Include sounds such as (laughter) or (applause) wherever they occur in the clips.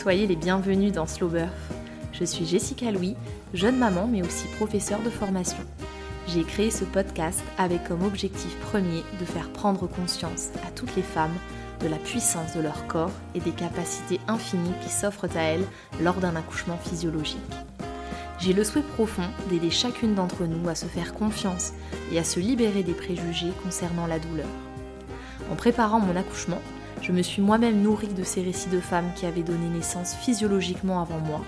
Soyez les bienvenus dans Slow Birth. Je suis Jessica Louis, jeune maman mais aussi professeure de formation. J'ai créé ce podcast avec comme objectif premier de faire prendre conscience à toutes les femmes de la puissance de leur corps et des capacités infinies qui s'offrent à elles lors d'un accouchement physiologique. J'ai le souhait profond d'aider chacune d'entre nous à se faire confiance et à se libérer des préjugés concernant la douleur. En préparant mon accouchement, je me suis moi-même nourrie de ces récits de femmes qui avaient donné naissance physiologiquement avant moi,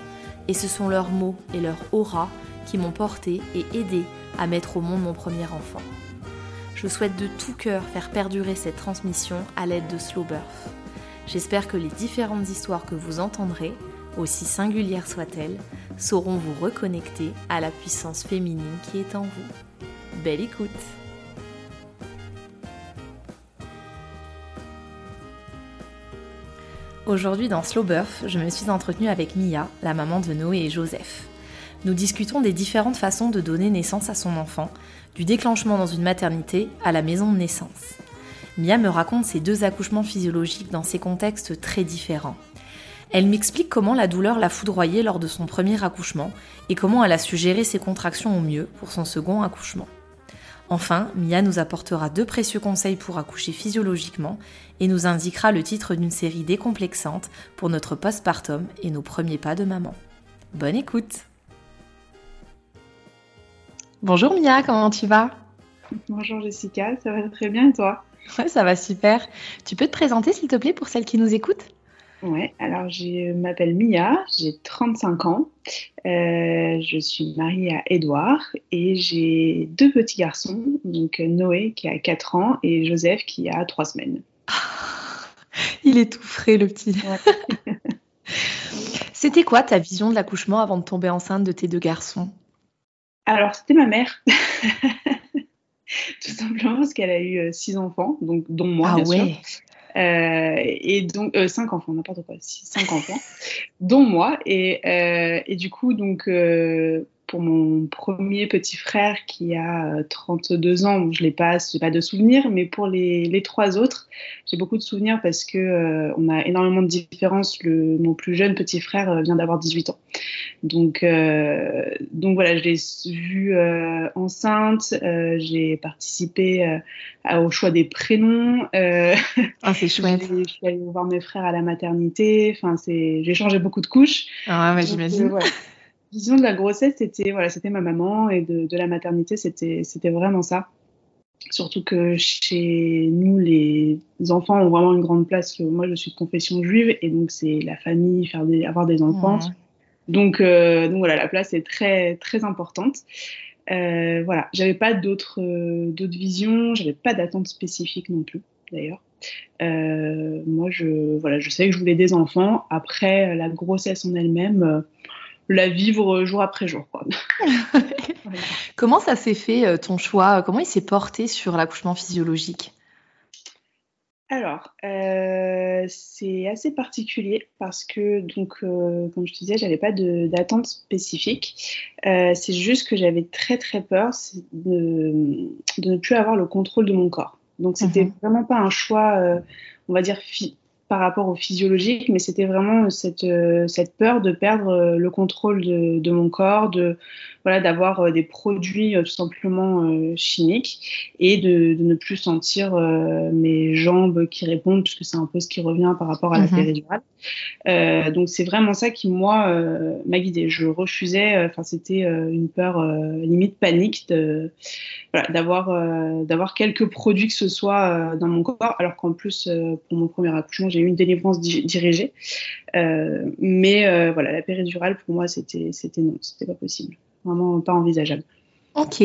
et ce sont leurs mots et leur aura qui m'ont porté et aidé à mettre au monde mon premier enfant. Je souhaite de tout cœur faire perdurer cette transmission à l'aide de Slow Birth. J'espère que les différentes histoires que vous entendrez, aussi singulières soient-elles, sauront vous reconnecter à la puissance féminine qui est en vous. Belle écoute Aujourd'hui dans Slow Birth, je me suis entretenue avec Mia, la maman de Noé et Joseph. Nous discutons des différentes façons de donner naissance à son enfant, du déclenchement dans une maternité à la maison de naissance. Mia me raconte ses deux accouchements physiologiques dans ces contextes très différents. Elle m'explique comment la douleur l'a foudroyée lors de son premier accouchement et comment elle a su gérer ses contractions au mieux pour son second accouchement. Enfin, Mia nous apportera deux précieux conseils pour accoucher physiologiquement et nous indiquera le titre d'une série décomplexante pour notre postpartum et nos premiers pas de maman. Bonne écoute Bonjour Mia, comment tu vas? Bonjour Jessica, ça va très bien et toi? Ouais, ça va super. Tu peux te présenter s'il te plaît pour celles qui nous écoutent? Ouais, alors je m'appelle Mia, j'ai 35 ans, euh, je suis mariée à Edouard et j'ai deux petits garçons, donc Noé qui a 4 ans et Joseph qui a 3 semaines. (laughs) Il est tout frais le petit. (laughs) C'était quoi ta vision de l'accouchement avant de tomber enceinte de tes deux garçons? Alors c'était ma mère. (laughs) tout simplement parce qu'elle a eu 6 enfants, donc dont moi ah, bien ouais. sûr. Euh, et donc euh, cinq enfants, n'importe quoi, six, cinq enfants, dont moi. Et, euh, et du coup, donc euh, pour mon premier petit frère qui a 32 ans, je l'ai pas, pas de souvenirs, mais pour les, les trois autres, j'ai beaucoup de souvenirs parce que euh, on a énormément de différences. Le, mon plus jeune petit frère vient d'avoir 18 ans, donc euh, donc voilà, je l'ai vue euh, enceinte, j'ai participé au choix des prénoms. ah c'est (laughs) chouette. je suis allée voir mes frères à la maternité. Enfin j'ai changé beaucoup de couches. Ah ouais, j'imagine. (laughs) vision de la grossesse, c'était voilà, c'était ma maman et de, de la maternité, c'était c'était vraiment ça. Surtout que chez nous, les enfants ont vraiment une grande place. Moi, je suis de confession juive et donc c'est la famille, faire des, avoir des enfants. Donc, euh, donc voilà, la place est très très importante. Euh, voilà, j'avais pas d'autres euh, d'autres visions, j'avais pas d'attente spécifique non plus d'ailleurs. Euh, moi, je voilà, je savais que je voulais des enfants. Après, la grossesse en elle-même euh, la vivre jour après jour. Quoi. (laughs) Comment ça s'est fait euh, ton choix? Comment il s'est porté sur l'accouchement physiologique? Alors, euh, c'est assez particulier parce que, donc, euh, comme je te disais, j'avais pas d'attente spécifique. Euh, c'est juste que j'avais très très peur de, de, ne plus avoir le contrôle de mon corps. Donc, c'était mmh. vraiment pas un choix, euh, on va dire, par rapport au physiologique, mais c'était vraiment cette, euh, cette peur de perdre euh, le contrôle de, de mon corps, de voilà, d'avoir euh, des produits tout simplement chimiques et de, de, ne plus sentir mes jambes qui répondent, puisque c'est un peu ce qui revient par rapport à la mm-hmm. péridurale. Euh, donc c'est vraiment ça qui moi euh, m'a guidée. Je refusais, enfin c'était une peur limite panique de voilà, d'avoir d'avoir quelques produits que ce soit dans mon corps, alors qu'en plus pour mon premier accouchement j'ai eu une délivrance di dirigée. mais voilà, la péridurale pour moi c'était non, c'était pas possible, vraiment pas envisageable. Ok.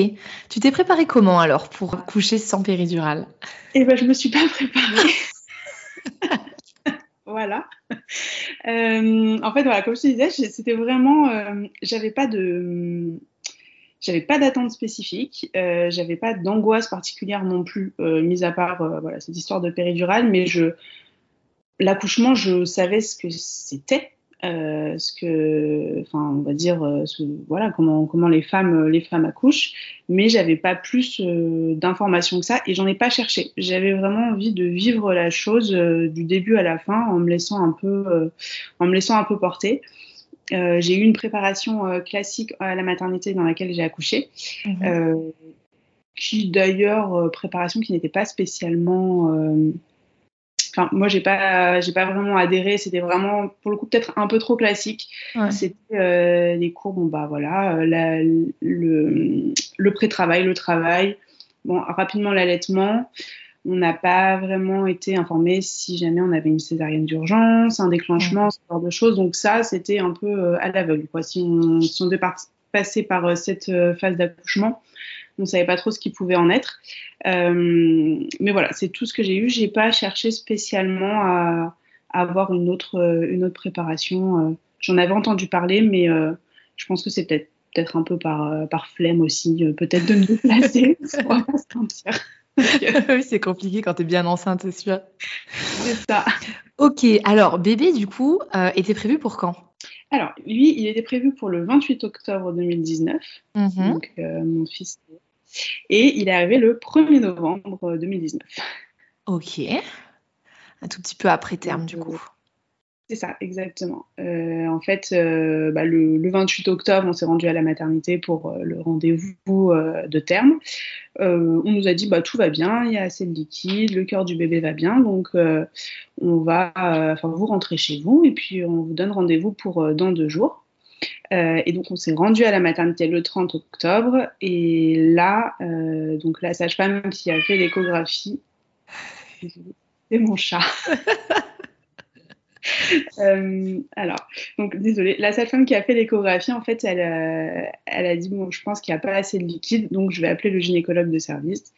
Tu t'es préparée comment alors pour coucher sans péridurale? Eh ben, je me suis pas (laughs) préparée. (laughs) voilà. Euh, en fait, voilà, comme je te disais, c'était vraiment, euh, j'avais pas de, j'avais pas d'attente spécifique, euh, j'avais pas d'angoisse particulière non plus, euh, mis à part euh, voilà cette histoire de péridurale, mais je, l'accouchement, je savais ce que c'était. euh, ce que, enfin, on va dire, euh, voilà, comment, comment les femmes, les femmes accouchent, mais j'avais pas plus d'informations que ça et j'en ai pas cherché. J'avais vraiment envie de vivre la chose du début à la fin en me laissant un peu, en me laissant un peu porter. j'ai eu une préparation classique à la maternité dans laquelle j'ai accouché. Mhm. qui d'ailleurs, préparation qui n'était pas spécialement Enfin, moi, j'ai pas, j'ai pas vraiment adhéré. C'était vraiment, pour le coup, peut-être un peu trop classique. C'était euh, les cours, bon bah voilà, euh, le, le pré-travail, le travail, bon rapidement l'allaitement. On n'a pas vraiment été informé si jamais on avait une césarienne d'urgence, un déclenchement, ce genre de choses. Donc ça, c'était un peu euh, à l'aveugle. Si on, si on devait passer par cette phase d'accouchement, on ne savait pas trop ce qui pouvait en être. Euh, mais voilà, c'est tout ce que j'ai eu. J'ai pas cherché spécialement à, avoir une autre, euh, une autre préparation. Euh. J'en avais entendu parler, mais je pense que c'est peut-être peut-être un peu par, par flemme aussi, peut-être de me déplacer. (laughs) (laughs) oui, c'est compliqué quand tu es bien enceinte, c'est sûr. C'est ça. Ok, alors bébé, du coup, était prévu pour quand? Alors, lui, il était prévu pour le 28 octobre 2019. Mm-hmm. Donc, mon fils et il est arrivé le 1er novembre 2019. Ok. Un tout petit peu après terme, du coup. C'est ça, exactement. Euh, en fait, euh, bah, le, 28 octobre, on s'est rendu à la maternité pour euh, le rendez-vous de terme. on nous a dit bah tout va bien, il y a assez de liquide, le cœur du bébé va bien, donc on va, enfin vous rentrez chez vous et puis on vous donne rendez-vous pour dans deux jours. Euh, et donc, on s'est rendu à la maternité le 30 octobre. Et là, euh, donc la sage-femme qui a fait l'échographie, c'est mon chat. (laughs) Euh, alors, donc désolée, la sage-femme qui a fait l'échographie, en fait, elle, elle a dit bon, je pense qu'il n'y a pas assez de liquide, donc je vais appeler le gynécologue de service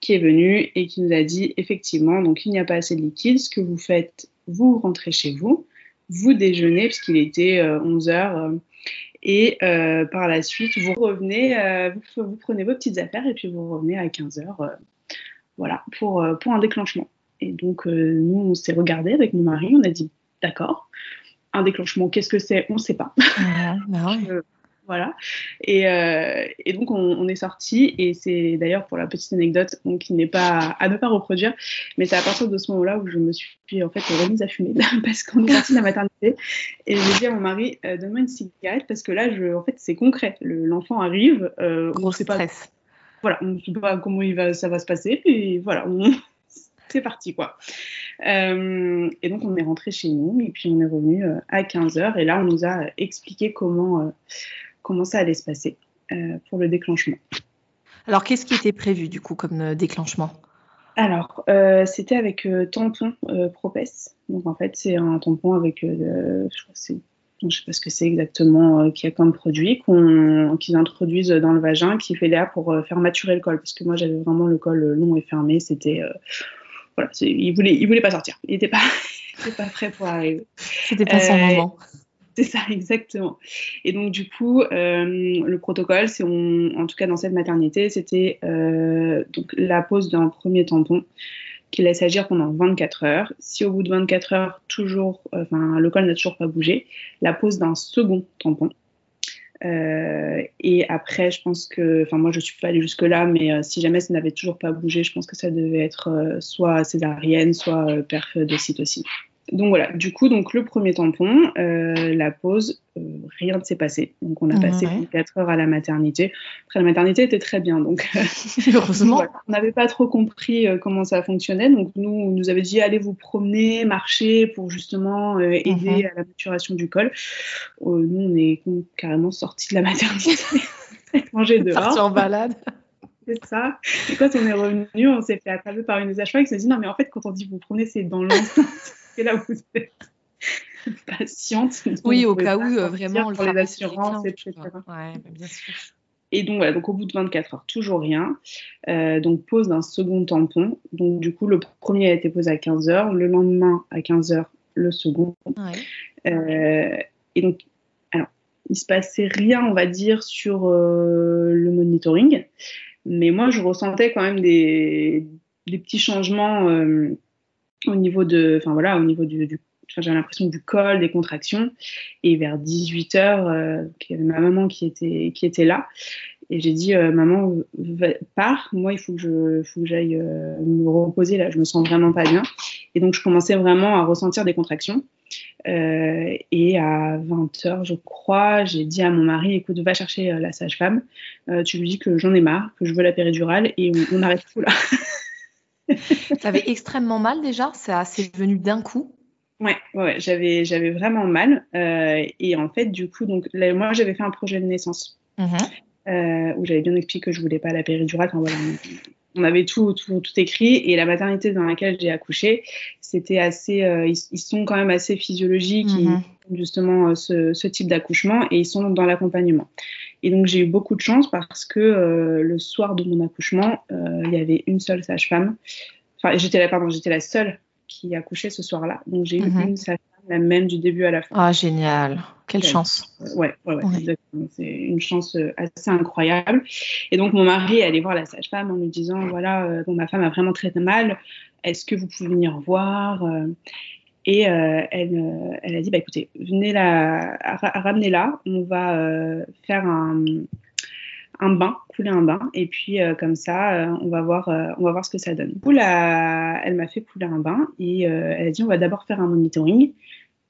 qui est venu et qui nous a dit effectivement, donc il n'y a pas assez de liquide. Ce que vous faites, vous rentrez chez vous, vous déjeunez puisqu'il était 11 heures et euh, par la suite, vous revenez, euh, vous, prenez vos petites affaires et puis vous revenez à 15 heures, euh, voilà, pour, pour un déclenchement. Et donc, nous, on s'est regardé avec mon mari, on a dit, d'accord, un déclenchement, qu'est-ce que c'est? On ne sait pas. Bah (laughs) voilà. Et, euh, et donc, on, est sorti. Et c'est d'ailleurs, pour la petite anecdote, donc, qui n'est pas à ne pas reproduire, mais c'est à partir de ce moment-là où je me suis en fait remise à fumer (laughs) parce qu'on est sorti de la maternité. Et j'ai dit à mon mari, euh, donne-moi une cigarette parce que là, je, en fait, c'est concret. L'enfant arrive, euh, on ne sait pas. Voilà, on ne sait pas comment il va, ça va se passer. Et voilà, (laughs) c'est parti quoi. Euh, et donc on est rentré chez nous et puis on est revenu à 15h et là on nous a expliqué comment, comment ça allait se passer euh, pour le déclenchement. Alors, qu'est-ce qui était prévu du coup comme euh, déclenchement? Alors, euh, c'était avec tampon Propes. Donc, en fait, c'est un tampon avec, je crois je sais pas ce que c'est exactement qui a comme produit qu'ils introduisent dans le vagin qui fait l'air pour faire maturer le col. Parce que moi j'avais vraiment le col long et fermé. C'était voilà il voulait il voulait pas sortir. Il n'était pas, (laughs) pas prêt pour arriver. C'était pas son moment (laughs) C'est ça, exactement. Et donc, du coup, euh, le protocole, c'est en tout cas dans cette maternité, c'était euh, la pose d'un premier tampon qui laisse agir pendant 24 heures. Si au bout de 24 heures, toujours, enfin, le col n'a toujours pas bougé, la pose d'un second tampon. Euh, et après, je pense que, enfin, moi, je suis pas allée jusque là, mais si jamais ça n'avait toujours pas bougé, je pense que ça devait être soit césarienne, soit perf de cytocine. Donc voilà, du coup, donc le premier tampon, euh, la pause, euh, rien ne s'est passé. Donc on a passé 4 heures à la maternité. Après, la maternité était très bien, donc (laughs) heureusement. on n'avait pas trop compris euh, comment ça fonctionnait. Donc nous, on nous avait dit allez vous promener, marcher pour justement aider mhm. à la maturation du col. nous, on est carrément sortis de la maternité, (laughs) manger (laughs) dehors. En balade. C'est ça. Et quand on est revenu, on s'est fait attraper par une des qui s'est dit non mais en fait quand on dit vous promenez c'est dans l'enceinte (laughs) et là vous êtes (laughs) patiente. Oui, au cas où euh, vraiment pour les assurances, etc. bien sûr. Et donc voilà, donc au bout de 24 heures, toujours rien. Euh, donc pose d'un second tampon. Donc du coup, le premier a été posé à 15 heures, le lendemain à 15 heures, le second. Euh, et donc, alors, il se passait rien, on va dire, sur le monitoring, mais moi, je ressentais quand même des, des petits changements au niveau de, enfin voilà, au niveau du, j'avais l'impression du col, des contractions. Et vers 18 h il y avait ma maman qui était, qui était là. Et j'ai dit, maman, pars, moi, il faut que, je, faut que j'aille me reposer, là, je me sens vraiment pas bien. Et donc, je commençais vraiment à ressentir des contractions. Euh, et à 20h, je crois, j'ai dit à mon mari, écoute, va chercher euh, la sage-femme. Euh, tu lui dis que j'en ai marre, que je veux la péridurale et on, arrête tout là. (laughs) T'avais extrêmement mal déjà? C'est venu d'un coup? Ouais, ouais j'avais, j'avais vraiment mal. et en fait, du coup, donc, moi, j'avais fait un projet de naissance. Mmh où j'avais bien expliqué que je voulais pas la péridurale. Enfin, voilà, on avait tout, tout, tout, écrit et la maternité dans laquelle j'ai accouché, c'était assez, euh, ils, sont quand même assez physiologiques, mhm. justement euh, ce, ce, type d'accouchement et ils sont dans l'accompagnement. Et donc j'ai eu beaucoup de chance parce que euh, le soir de mon accouchement, il y avait une seule sage-femme. Enfin, j'étais la, pardon, j'étais la seule qui accouchait ce soir-là. Donc j'ai eu mhm. une sage-femme la même du début à la fin. Ah génial, quelle chance. Ouais, ouais, ouais, C'est une chance assez incroyable. Et donc mon mari allait voir la sage-femme en lui disant voilà, bon, ma femme a vraiment très mal. Est-ce que vous pouvez venir voir euh, Et euh, elle, euh, elle, a dit, bah, écoutez, venez la, ramenez-la, on va faire un, un, bain, couler un bain, et puis comme ça, on, va voir, on va voir ce que ça donne. Du coup, elle m'a fait couler un bain, et elle a dit, on va d'abord faire un monitoring,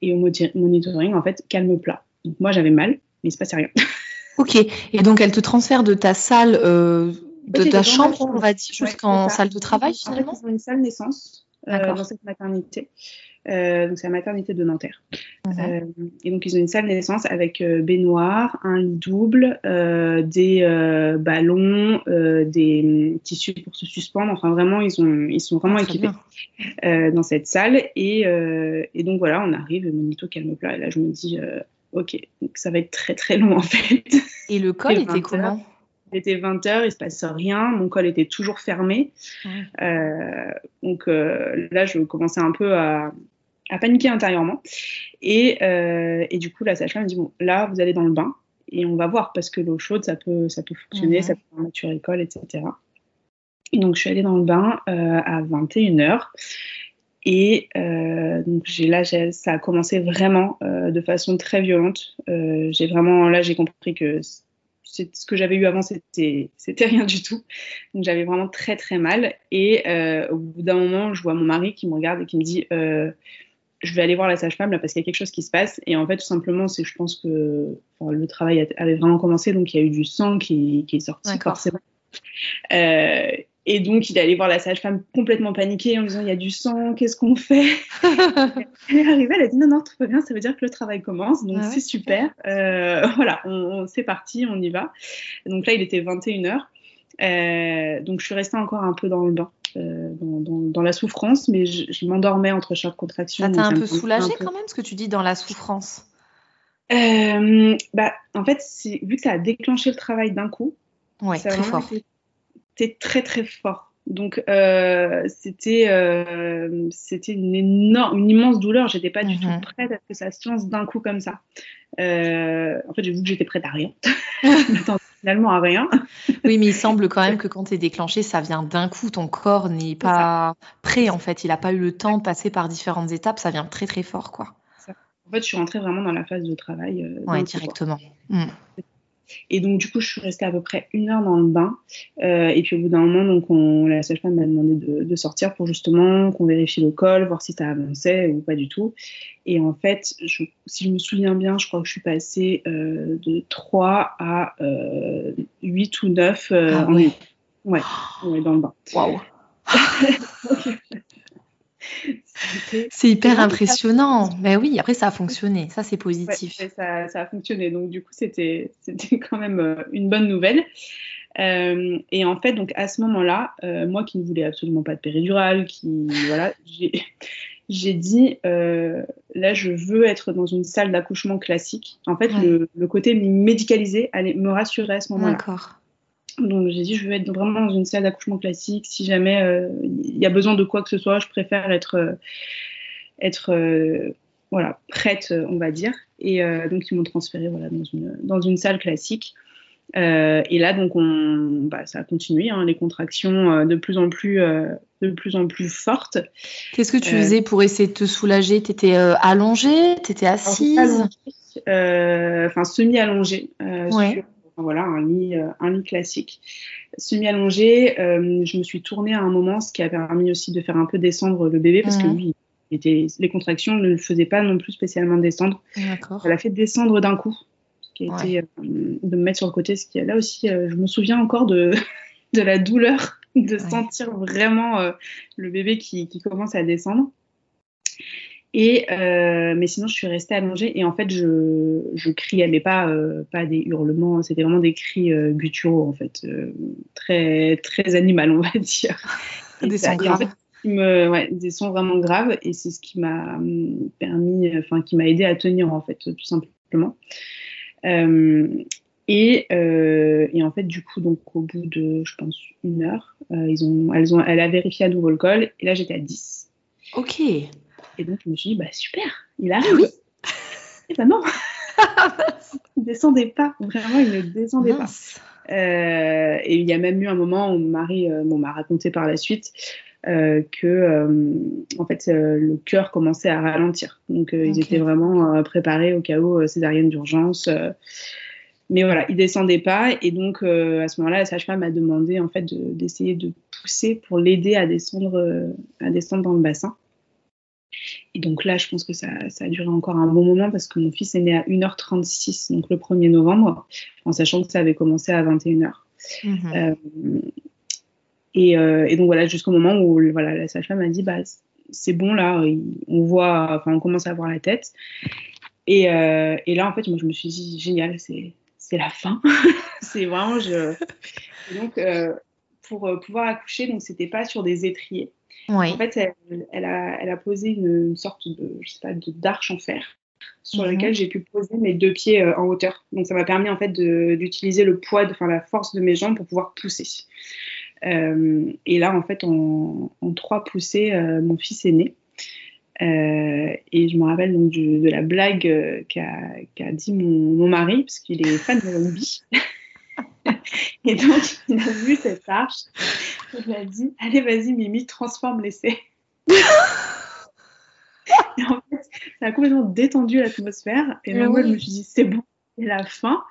et au monitoring, en fait, calme plat. Donc moi, j'avais mal, mais il se passait rien. (laughs) Ok, et donc elle te transfère de ta salle de ta chambre, on va dire, jusqu'en salle de travail finalement une salle naissance euh, dans cette maternité. Euh, donc c'est la maternité de Nanterre. Mhm. Euh, et donc ils ont une salle naissance avec baignoire, un lit double, des ballons, des tissus pour se suspendre. Enfin vraiment ils ont ils sont vraiment équipés dans cette salle. Et, et, donc voilà on arrive, monito calme plat. Et là je me dis ok donc ça va être très très long en fait. Et le col (laughs) était comment? Il était 20h, il se passe rien, mon col était toujours fermé. Euh, donc euh, là, je commençais un peu à, paniquer intérieurement. Euh, et, du coup, la sage-femme me dit Bon, là, vous allez dans le bain et on va voir parce que l'eau chaude, ça peut, ça peut fonctionner, ça peut maturer le col, etc. Et donc, je suis allée dans le bain à 21h. Et donc j'ai là, ça a commencé vraiment de façon très violente. j'ai vraiment là, j'ai compris que ce que j'avais eu avant, c'était, c'était rien du tout. Donc j'avais vraiment très très mal. Et euh, au bout d'un moment, je vois mon mari qui me regarde et qui me dit euh, Je vais aller voir la sage-femme là parce qu'il y a quelque chose qui se passe. Et en fait, tout simplement, c'est je pense que le travail avait vraiment commencé, donc il y a eu du sang qui, qui est sorti forcément. Euh, et donc, il est allé voir la sage-femme complètement paniquée en disant il y a du sang, qu'est-ce qu'on fait? (laughs) Elle est arrivée, elle a dit non, non, tout va bien, ça veut dire que le travail commence, donc ah c'est super. Euh, (laughs) voilà, on, c'est parti, on y va. Donc là, il était 21h. Euh, donc je suis restée encore un peu dans le bain, euh, dans, la souffrance, mais je, m'endormais entre chaque contraction. Ça t'a un peu soulagée quand même, ce que tu dis dans la souffrance? Bah, En fait, vu que ça a déclenché le travail d'un coup, ouais, très fort c'était très très fort. Donc euh, c'était euh, c'était une énorme, une immense douleur. J'étais pas du tout mhm. prête à ce que ça se lance d'un coup comme ça. Euh, en fait, j'ai vu que j'étais prête à rien. (laughs) finalement à rien. (laughs) oui, mais il semble quand même que quand tu es déclenché, ça vient d'un coup. Ton corps n'est pas prêt en fait. Il n'a pas eu le temps de passer par différentes étapes. Ça vient très très fort quoi. En fait, je suis rentrée vraiment dans la phase de travail. oui, directement. Mm. Et donc, du coup, je suis restée à peu près une heure dans le bain. Euh, et puis, au bout d'un moment, donc, on, la sage-femme m'a demandé de, sortir pour justement qu'on vérifie le col, voir si ça avançait ou pas du tout. Et en fait, si je me souviens bien, je crois que je suis passée euh, de 3 à 8 euh, ou 9 ah, ouais. Ouais, dans le bain. Waouh! (laughs) (laughs) C'est hyper impressionnant. Mais oui, après ça a fonctionné. Ça c'est positif. ça, a fonctionné. Donc du coup (laughs) c'était quand même euh, une bonne nouvelle. Euh, et en fait donc à ce moment-là, euh, moi qui ne voulais absolument pas de péridurale, qui voilà, j'ai (laughs) dit là je veux être dans une salle d'accouchement classique. En fait le, le, côté médicalisé allait me rassurer à ce moment-là. D'accord. Donc j'ai dit, je veux être vraiment dans une salle d'accouchement classique. Si jamais il euh, y a besoin de quoi que ce soit, je préfère être, euh, être euh, voilà, prête, on va dire. Et donc ils m'ont transféré voilà, dans, une, dans une salle classique. et là, donc, on, bah, ça a continué, hein, les contractions de plus en plus de plus en plus forte. Qu'est-ce que tu faisais pour essayer de te soulager? Tu étais allongée? Tu étais assise? Enfin, semi-allongée. Ouais. Voilà, un lit, un lit classique. Semi-allongée, je me suis tournée à un moment, ce qui a permis aussi de faire un peu descendre le bébé, parce que lui, était, les contractions ne le faisaient pas non plus spécialement descendre. Elle a fait descendre d'un coup, ce qui a été de me mettre sur le côté, ce qui là aussi, je me souviens encore de, (laughs) de la douleur de sentir vraiment euh, le bébé qui, commence à descendre. Et euh, mais sinon, je suis restée allongée et en fait, je, je criais, mais pas, euh, pas des hurlements, c'était vraiment des cris gutturaux en fait, très, très animal, on va dire. des sons graves. me, des sons vraiment graves et c'est ce qui m'a hum, permis, enfin, qui m'a aidé à tenir en fait, tout simplement. Euh, et, en fait, du coup, donc au bout de, je pense, une heure, euh, ils ont, elles ont, elle a vérifié à nouveau le col. Et là, j'étais à 10. Ok. Et donc, je me suis dit, bah super, il arrive. Oui. (laughs) Et bah non, (laughs) il ne descendait pas. Vraiment, il ne descendait pas. Euh, et il y a même eu un moment où mon mari m'a raconté par la suite que en fait le cœur commençait à ralentir. Donc ils étaient vraiment préparés au cas où césarienne d'urgence mais voilà, il descendait pas et donc euh, à ce moment-là, la sage-femme m'a demandé en fait d'essayer de, pousser pour l'aider à descendre, euh, à descendre dans le bassin. Et donc là, je pense que ça, ça, a duré encore un bon moment parce que mon fils est né à 1h36, donc le 1er novembre, en sachant que ça avait commencé à 21h. Mhm. Euh, et, et, donc voilà, jusqu'au moment où voilà, la sage-femme m'a dit, bah, c'est bon là, on voit, enfin on commence à voir la tête. Et, et, là, en fait, moi, je me suis dit, génial, c'est la fin. (laughs) c'est vraiment je. donc euh, pour euh, pouvoir accoucher, donc c'était pas sur des étriers. En fait, elle, a, elle, a, posé une, sorte de, je sais pas, d'arche en fer sur laquelle mhm. j'ai pu poser mes deux pieds euh, en hauteur. Donc ça m'a permis en fait d'utiliser le poids, enfin la force de mes jambes pour pouvoir pousser. et là, en fait, en, en trois poussées, mon fils est né. Euh, et je me rappelle donc de la blague euh, qu'a dit mon, mari, parce qu'il est fan de rugby. (laughs) (laughs) et donc, il a vu cette arche. Il m'a dit Allez, vas-y, Mimi, transforme l'essai. (laughs) et en fait, ça a complètement détendu l'atmosphère. Et moi, je me suis dit C'est bon, la fin.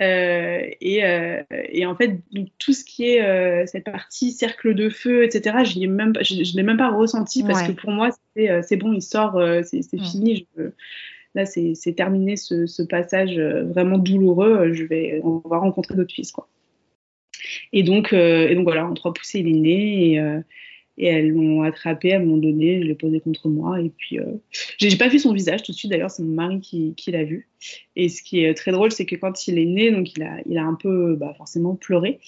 Euh, et, euh, et, en fait, tout ce qui est euh, cette partie cercle de feu, etc., je ne l'ai même pas ressenti parce que pour moi, c'est bon, il sort, c'est fini. là, c'est terminé ce, ce, passage vraiment douloureux. Je vais, on va rencontrer d'autres fils. Quoi. Et, donc, et donc, voilà, en trois poussées, il est né. Et, et elles l'ont attrapé, elles m'ont donné, je l'ai posé contre moi. Et puis, euh, j'ai pas vu son visage tout de suite. D'ailleurs, c'est mon mari qui, qui l'a vu. Et ce qui est très drôle, c'est que quand il est né, donc il a, il a un peu, bah, forcément pleuré.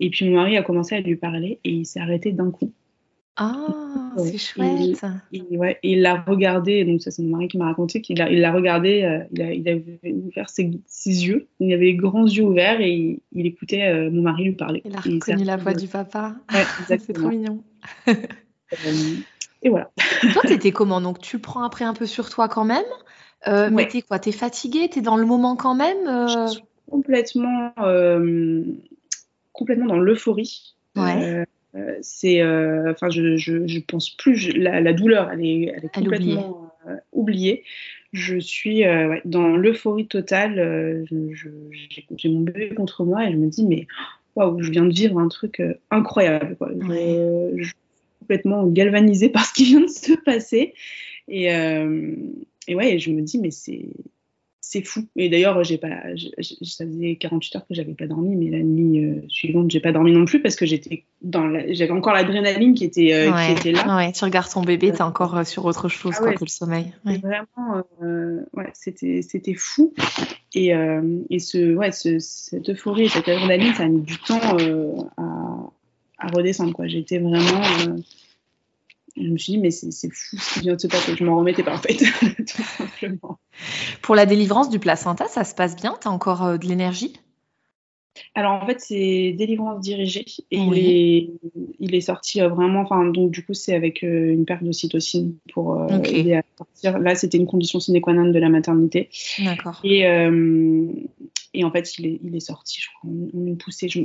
Et puis mon mari a commencé à lui parler et il s'est arrêté d'un coup. Ah, c'est chouette. Et, ouais, il l'a regardé, donc ça c'est mon mari qui m'a raconté qu'il il l'a regardé, euh, il, a, il avait ouvert ses, yeux, il avait les grands yeux ouverts et il, écoutait euh, mon mari lui parler. Il a reconnu la voix du papa. Ouais, (laughs) c'est trop mignon. Euh, et voilà. toi, t'étais comment? Donc tu prends après un peu sur toi quand même, mais t'es quoi? T'es fatiguée? T'es dans le moment quand même? Je suis complètement, complètement dans l'euphorie. Ouais. Euh, c'est, euh, enfin, je, je, pense plus, la, douleur, elle est, elle est complètement euh, oubliée. Je suis dans l'euphorie totale. j'ai mon bébé contre moi et je me dis, mais waouh, je viens de vivre un truc incroyable. Quoi. Je, suis complètement galvanisée (laughs) par ce qui vient de se passer. Et, et ouais, je me dis, mais c'est c'est fou. Et d'ailleurs, j'ai pas, ça faisait 48 heures que j'avais pas dormi, mais la nuit euh, suivante, j'ai pas dormi non plus parce que j'étais dans, j'avais encore l'adrénaline qui était, euh, qui était là. Ouais, tu regardes ton bébé, t'es encore euh, sur autre chose ah que le sommeil. Vraiment, ouais, c'était, c'était fou. Et, et ce, ouais, ce, cette euphorie, cette adrénaline, ça a mis du temps à, à, redescendre. Quoi. J'étais vraiment je me suis dit, mais c'est fou ce qui vient de se passer. Je m'en remettais pas, en fait, (laughs) tout simplement. Pour la délivrance du placenta, ça se passe bien? Tu as encore euh, de l'énergie? Alors en fait c'est délivrance dirigée et il, est, il est sorti euh, vraiment, enfin donc du coup c'est avec euh, une perte d'ocytocine pour aider à sortir. Là c'était une condition sine qua non de la maternité. D'accord. Et, Et en fait, il est, il est sorti, je crois, en, une poussée. Je,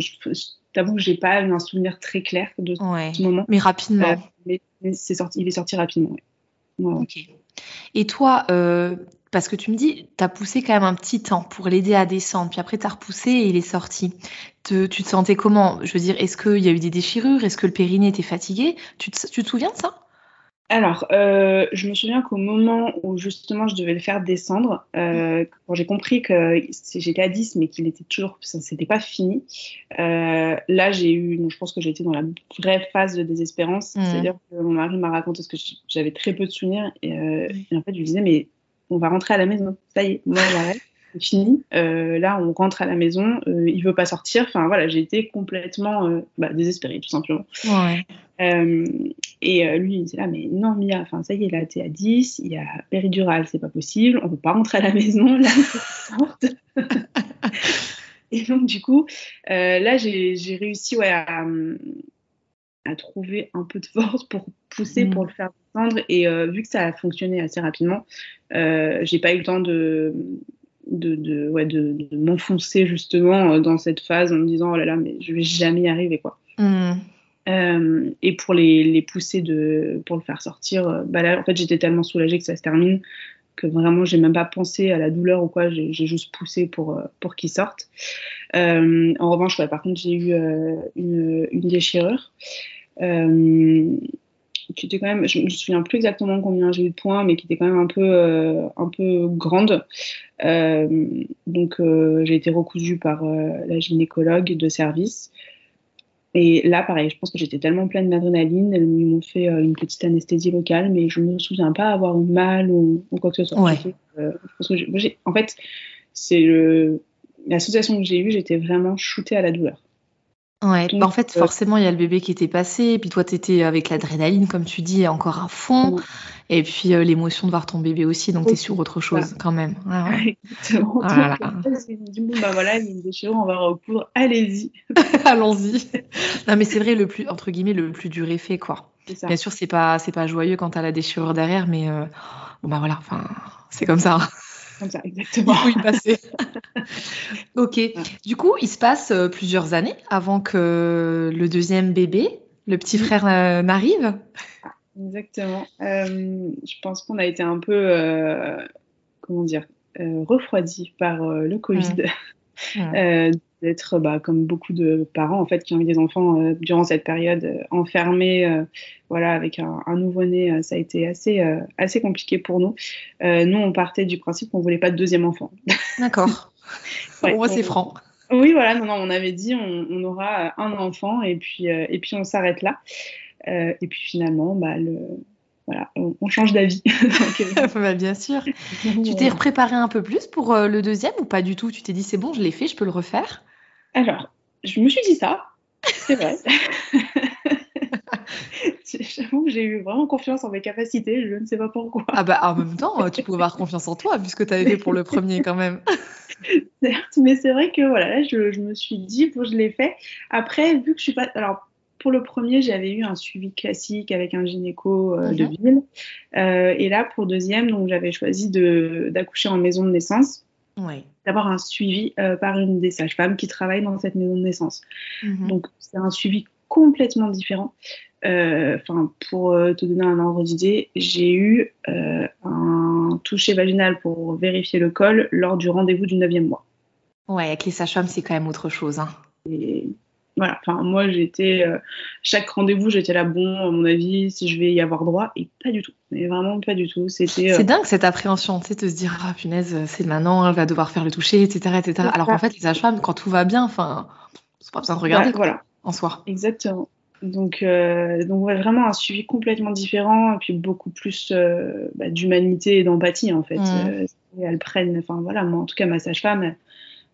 t'avoue que j'ai pas un souvenir très clair de ce moment. Mais rapidement. mais, c'est sorti, il est sorti rapidement. ok. Et toi, euh, parce que tu me dis, tu as poussé quand même un petit temps pour l'aider à descendre, puis après tu as repoussé et il est sorti. tu te sentais comment? Je veux dire, est-ce qu'il y a eu des déchirures? Est-ce que le périnée était fatigué? Tu te, tu te souviens de ça? Alors, euh, je me souviens qu'au moment où justement je devais le faire descendre, euh, quand j'ai compris que j'étais à 10 mais qu'il était toujours, ça c'était pas fini, euh, là j'ai eu, je pense que j'ai été dans la vraie phase de désespérance, mmh. c'est-à-dire que mon mari m'a raconté ce que j'avais très peu de souvenirs et, et, en fait je lui disais mais on va rentrer à la maison, ça y est, moi j'arrête fini. Euh, là, on rentre à la maison, euh, il veut pas sortir. Enfin voilà, j'ai été complètement euh, bah, désespérée tout simplement. et lui, il disait là, mais non, Mia, enfin ça y est, là, t'es à 10, il y a péridurale, c'est pas possible, on peut pas rentrer à la maison, là, (laughs) Et donc du coup, là, j'ai réussi ouais, à, à, trouver un peu de force pour pousser, mm. pour le faire descendre. Et vu que ça a fonctionné assez rapidement, j'ai pas eu le temps de de, de, ouais, de, m'enfoncer justement euh, dans cette phase en me disant oh là là mais je vais jamais y arriver quoi. Hmm. Euh, et pour les, les, pousser de pour le faire sortir, euh, bah là en fait j'étais tellement soulagée que ça se termine que vraiment j'ai même pas pensé à la douleur ou quoi, j'ai juste poussé pour pour qu'il sorte. en revanche ouais, par contre j'ai eu une, une déchirure qui était quand même, je ne me souviens plus exactement combien j'ai eu de points, mais qui était quand même un peu, euh, un peu grande. Euh, donc euh, j'ai été recousue par la gynécologue de service. Et là, pareil, je pense que j'étais tellement pleine d'adrénaline, elles m'ont fait une petite anesthésie locale, mais je ne me souviens pas avoir eu mal ou, quoi que ce soit. en fait, c'est l'association que j'ai eue, j'étais vraiment shootée à la douleur. Ouais, bah, en fait, euh, forcément, il y a le bébé qui était passé, et puis toi, tu étais avec l'adrénaline, comme tu dis, encore à fond, et puis euh, l'émotion de voir ton bébé aussi, donc tu es sur autre chose quand même. Ouais, Exactement. Voilà. bon, bah voilà, il y a une déchirure, on va recoudre, allez-y. (laughs) Allons-y. non, mais c'est vrai, le plus, entre guillemets, le plus dur effet, quoi. Bien sûr, c'est pas, c'est pas joyeux quand tu as la déchirure derrière, mais euh, bon, bah voilà, enfin, c'est comme ça. Comme ça, exactement. (laughs) ok. Du coup, il se passe euh, plusieurs années avant que le deuxième bébé, le petit frère, euh, n'arrive. Exactement. Euh, je pense qu'on a été un peu, comment dire, refroidi par le Covid. Mmh. (laughs) d'être bah, comme beaucoup de parents en fait qui ont eu des enfants euh, durant cette période euh, enfermés euh, voilà avec un, nouveau-né ça a été assez assez compliqué pour nous. Nous on partait du principe qu'on voulait pas de deuxième enfant. D'accord. (laughs) Pour moi c'est franc. Oui voilà non non on avait dit on, aura un enfant et puis et puis on s'arrête là. Et puis finalement bah le voilà, on, change d'avis. (laughs) (laughs) bah, bien sûr. tu t'es préparé un peu plus pour le deuxième ou pas du tout? Tu t'es dit c'est bon, je l'ai fait, je peux le refaire? Alors, je me suis dit ça, c'est vrai. (laughs) J'avoue que j'ai eu vraiment confiance en mes capacités, je ne sais pas pourquoi. Ah bah en même temps, tu pouvais avoir confiance en toi puisque tu avais fait pour le premier quand même. Certes, mais c'est vrai que voilà, je, me suis dit, bon, je l'ai fait. Après, vu que je suis pas. Alors, pour le premier, j'avais eu un suivi classique avec un gynéco euh, de mhm. ville. Euh, et là, pour le deuxième, donc j'avais choisi d'accoucher en maison de naissance d'avoir un suivi euh, par une des sages-femmes qui travaille dans cette maison de naissance. Mhm. Donc, c'est un suivi complètement différent. Enfin, pour te donner un ordre d'idée, j'ai eu un toucher vaginal pour vérifier le col lors du rendez-vous du 9e mois. Ouais, avec les sages-femmes, c'est quand même autre chose. Hein. Et voilà, enfin, moi, j'étais. Euh, chaque rendez-vous, j'étais là, bon, à mon avis, si je vais y avoir droit, et pas du tout. Mais vraiment pas du tout. C'était. C'est euh, dingue cette appréhension, tu sais, de se dire, ah punaise, c'est maintenant, elle va devoir faire le toucher, etc. etc. Alors qu'en fait, les sages-femmes, quand tout va bien, enfin, c'est pas besoin de regarder. voilà. En soi. Exactement. Donc, euh, donc vraiment un suivi complètement différent, et puis beaucoup plus bah, d'humanité et d'empathie, en fait. Mmh. elles prennent, enfin voilà, moi, en tout cas, ma sage-femme,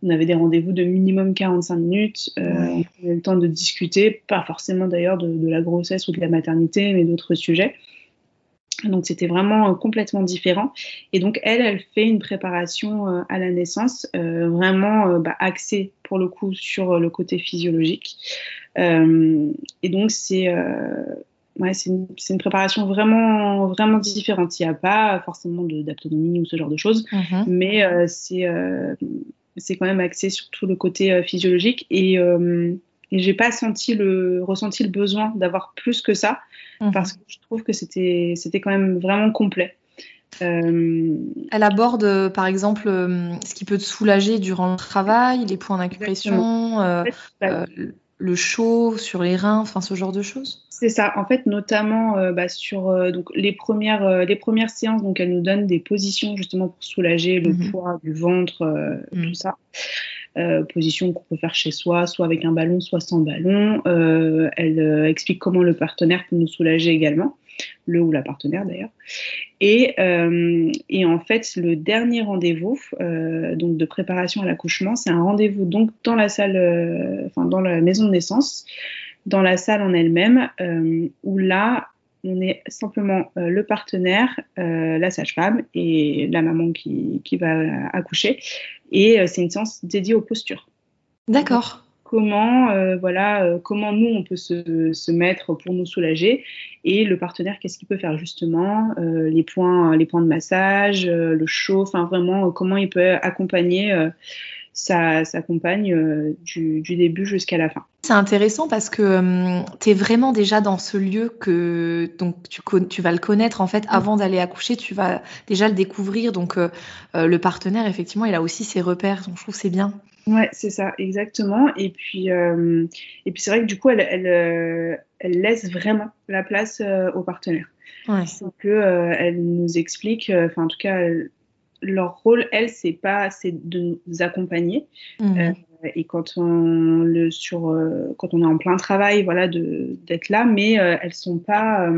on avait des rendez-vous de minimum 45 minutes. Euh, On avait le temps de discuter, pas forcément d'ailleurs de, la grossesse ou de la maternité, mais d'autres sujets. Donc c'était vraiment euh, complètement différent. Et donc elle, elle fait une préparation euh, à la naissance euh, vraiment bah, axée pour le coup sur le côté physiologique. et donc c'est ouais, c'est une, une, préparation vraiment, vraiment différente. Il n'y a pas forcément d'autonomie ou ce genre de choses, mm-hmm. mais c'est c'est quand même axé sur tout le côté physiologique et, et j'ai pas senti le, ressenti le besoin d'avoir plus que ça mhm. parce que je trouve que c'était quand même vraiment complet. Euh, Elle aborde, euh, par exemple, euh, ce qui peut te soulager durant le travail, les points d'acupression, bah, le chaud sur les reins, enfin ce genre de choses? C'est ça. En fait, notamment bah, sur donc les premières les premières séances, donc elle nous donne des positions justement pour soulager le mhm. poids du ventre, mhm. tout ça. position qu'on peut faire chez soi, soit avec un ballon, soit sans ballon. elle explique comment le partenaire peut nous soulager également le ou la partenaire d'ailleurs. Et, euh, en fait, le dernier rendez-vous, euh, donc de préparation à l'accouchement, c'est un rendez-vous donc dans la salle, euh, dans la maison de naissance, dans la salle en elle-même, où là, on est simplement le partenaire, la sage-femme et la maman qui, qui va accoucher. Et c'est une séance dédiée aux postures. D'accord comment, euh, voilà, euh, comment nous, on peut se, se, mettre pour nous soulager et le partenaire, qu'est-ce qu'il peut faire justement, euh, les, points, les points de massage, le chaud, enfin vraiment, comment il peut accompagner sa, sa, compagne du, du, début jusqu'à la fin. C'est intéressant parce que tu es vraiment déjà dans ce lieu que donc tu, tu vas le connaître en fait avant d'aller accoucher, tu vas déjà le découvrir. Donc le partenaire, effectivement, il a aussi ses repères. Donc je trouve c'est bien. Ouais, c'est ça, exactement. Et puis, euh, et puis c'est vrai que du coup, elle, elle, euh, elle laisse vraiment la place euh, aux partenaires. Ouais. C'est que elle nous explique, enfin en tout cas, leur rôle, elle, c'est pas, c'est de nous accompagner. Mmh. et quand on le sur, quand on est en plein travail, voilà, de d'être là, mais elles sont pas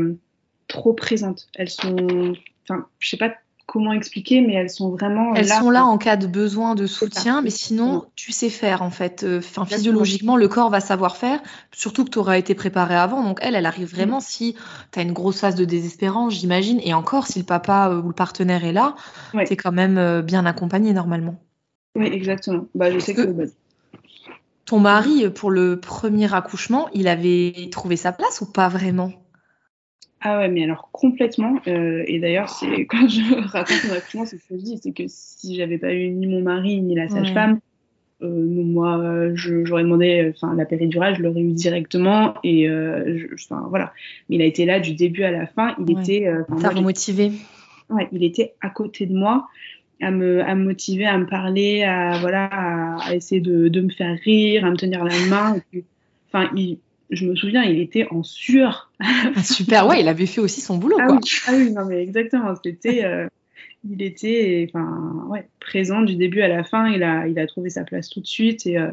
trop présentes. Elles sont, enfin, je sais pas comment expliquer, mais elles sont vraiment elles sont là en cas de besoin de soutien, mais sinon tu sais faire en fait. Euh, enfin, physiologiquement, le corps va savoir faire, surtout que tu auras été préparé avant. Donc elle, elle arrive vraiment mm. si tu as une grosse phase de désespérance, j'imagine, et encore si le papa euh, ou le partenaire est là, tu es quand même euh, bien accompagné normalement. Oui, exactement. Bah, je sais que, que ton mari, pour le premier accouchement, il avait trouvé sa place ou pas vraiment? Ah ouais, mais alors complètement. Euh, et d'ailleurs, c'est (laughs) quand je raconte mon accouchement, c'est ce que je dis, c'est que si j'avais pas eu ni mon mari ni la sage-femme, euh, moi, j'aurais demandé, enfin, la péridurale, je l'aurais eu directement. Et euh, enfin, voilà. Mais il a été là du début à la fin. Il était. Euh, Ça motivé. Ouais, il était à côté de moi. À me, à me motiver, à me parler, à, voilà, à, essayer de, de, me faire rire, à me tenir la main. enfin, il, je me souviens, il était en sueur. Ah, super, ouais, il avait fait aussi son boulot. (laughs) Ah, Oui, ah oui, non, mais exactement. C'était, euh, il était, enfin, ouais, présent du début à la fin. Il a, il a trouvé sa place tout de suite et, euh,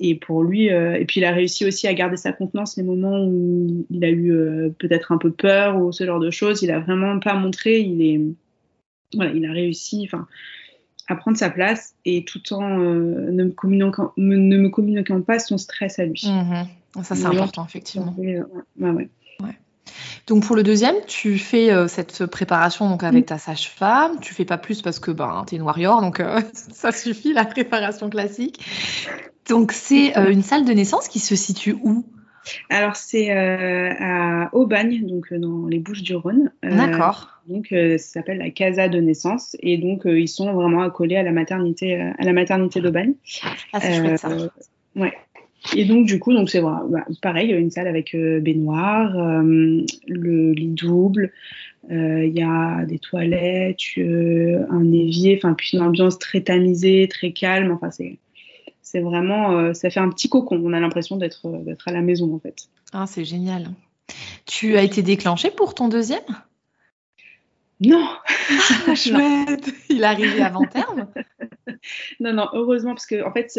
et pour lui, euh, et puis il a réussi aussi à garder sa contenance les moments où il a eu peut-être un peu peur ou ce genre de choses. Il a vraiment pas montré. Il est, voilà, il a réussi, enfin, à prendre sa place et tout en ne me communiquant, ne me communiquant pas son stress à lui. Mmh ça, c'est important, effectivement. Donc pour le deuxième, tu fais euh, cette préparation donc avec ta sage-femme. Tu fais pas plus parce que ben es une warrior, donc euh, (laughs) ça suffit la préparation classique. Donc c'est euh, une salle de naissance qui se situe où? Alors c'est à Aubagne, donc dans les Bouches-du-Rhône. D'accord. Donc ça s'appelle la casa de naissance et donc ils sont vraiment accolés à la maternité à la maternité d'Aubagne. Ah c'est chouette ça. Ouais. Et donc, du coup, donc c'est bah, pareil, une salle avec euh, baignoire, euh, le lit double, euh, il y a des toilettes, un évier, enfin, puis une ambiance très tamisée, très calme. Enfin, c'est, c'est vraiment, ça fait un petit cocon. On a l'impression d'être, d'être à la maison, en fait. Ah, c'est génial. Tu as été déclenché pour ton deuxième? Non, ah, (laughs) chouette. Il arrivait avant terme? non, non, heureusement parce que en fait,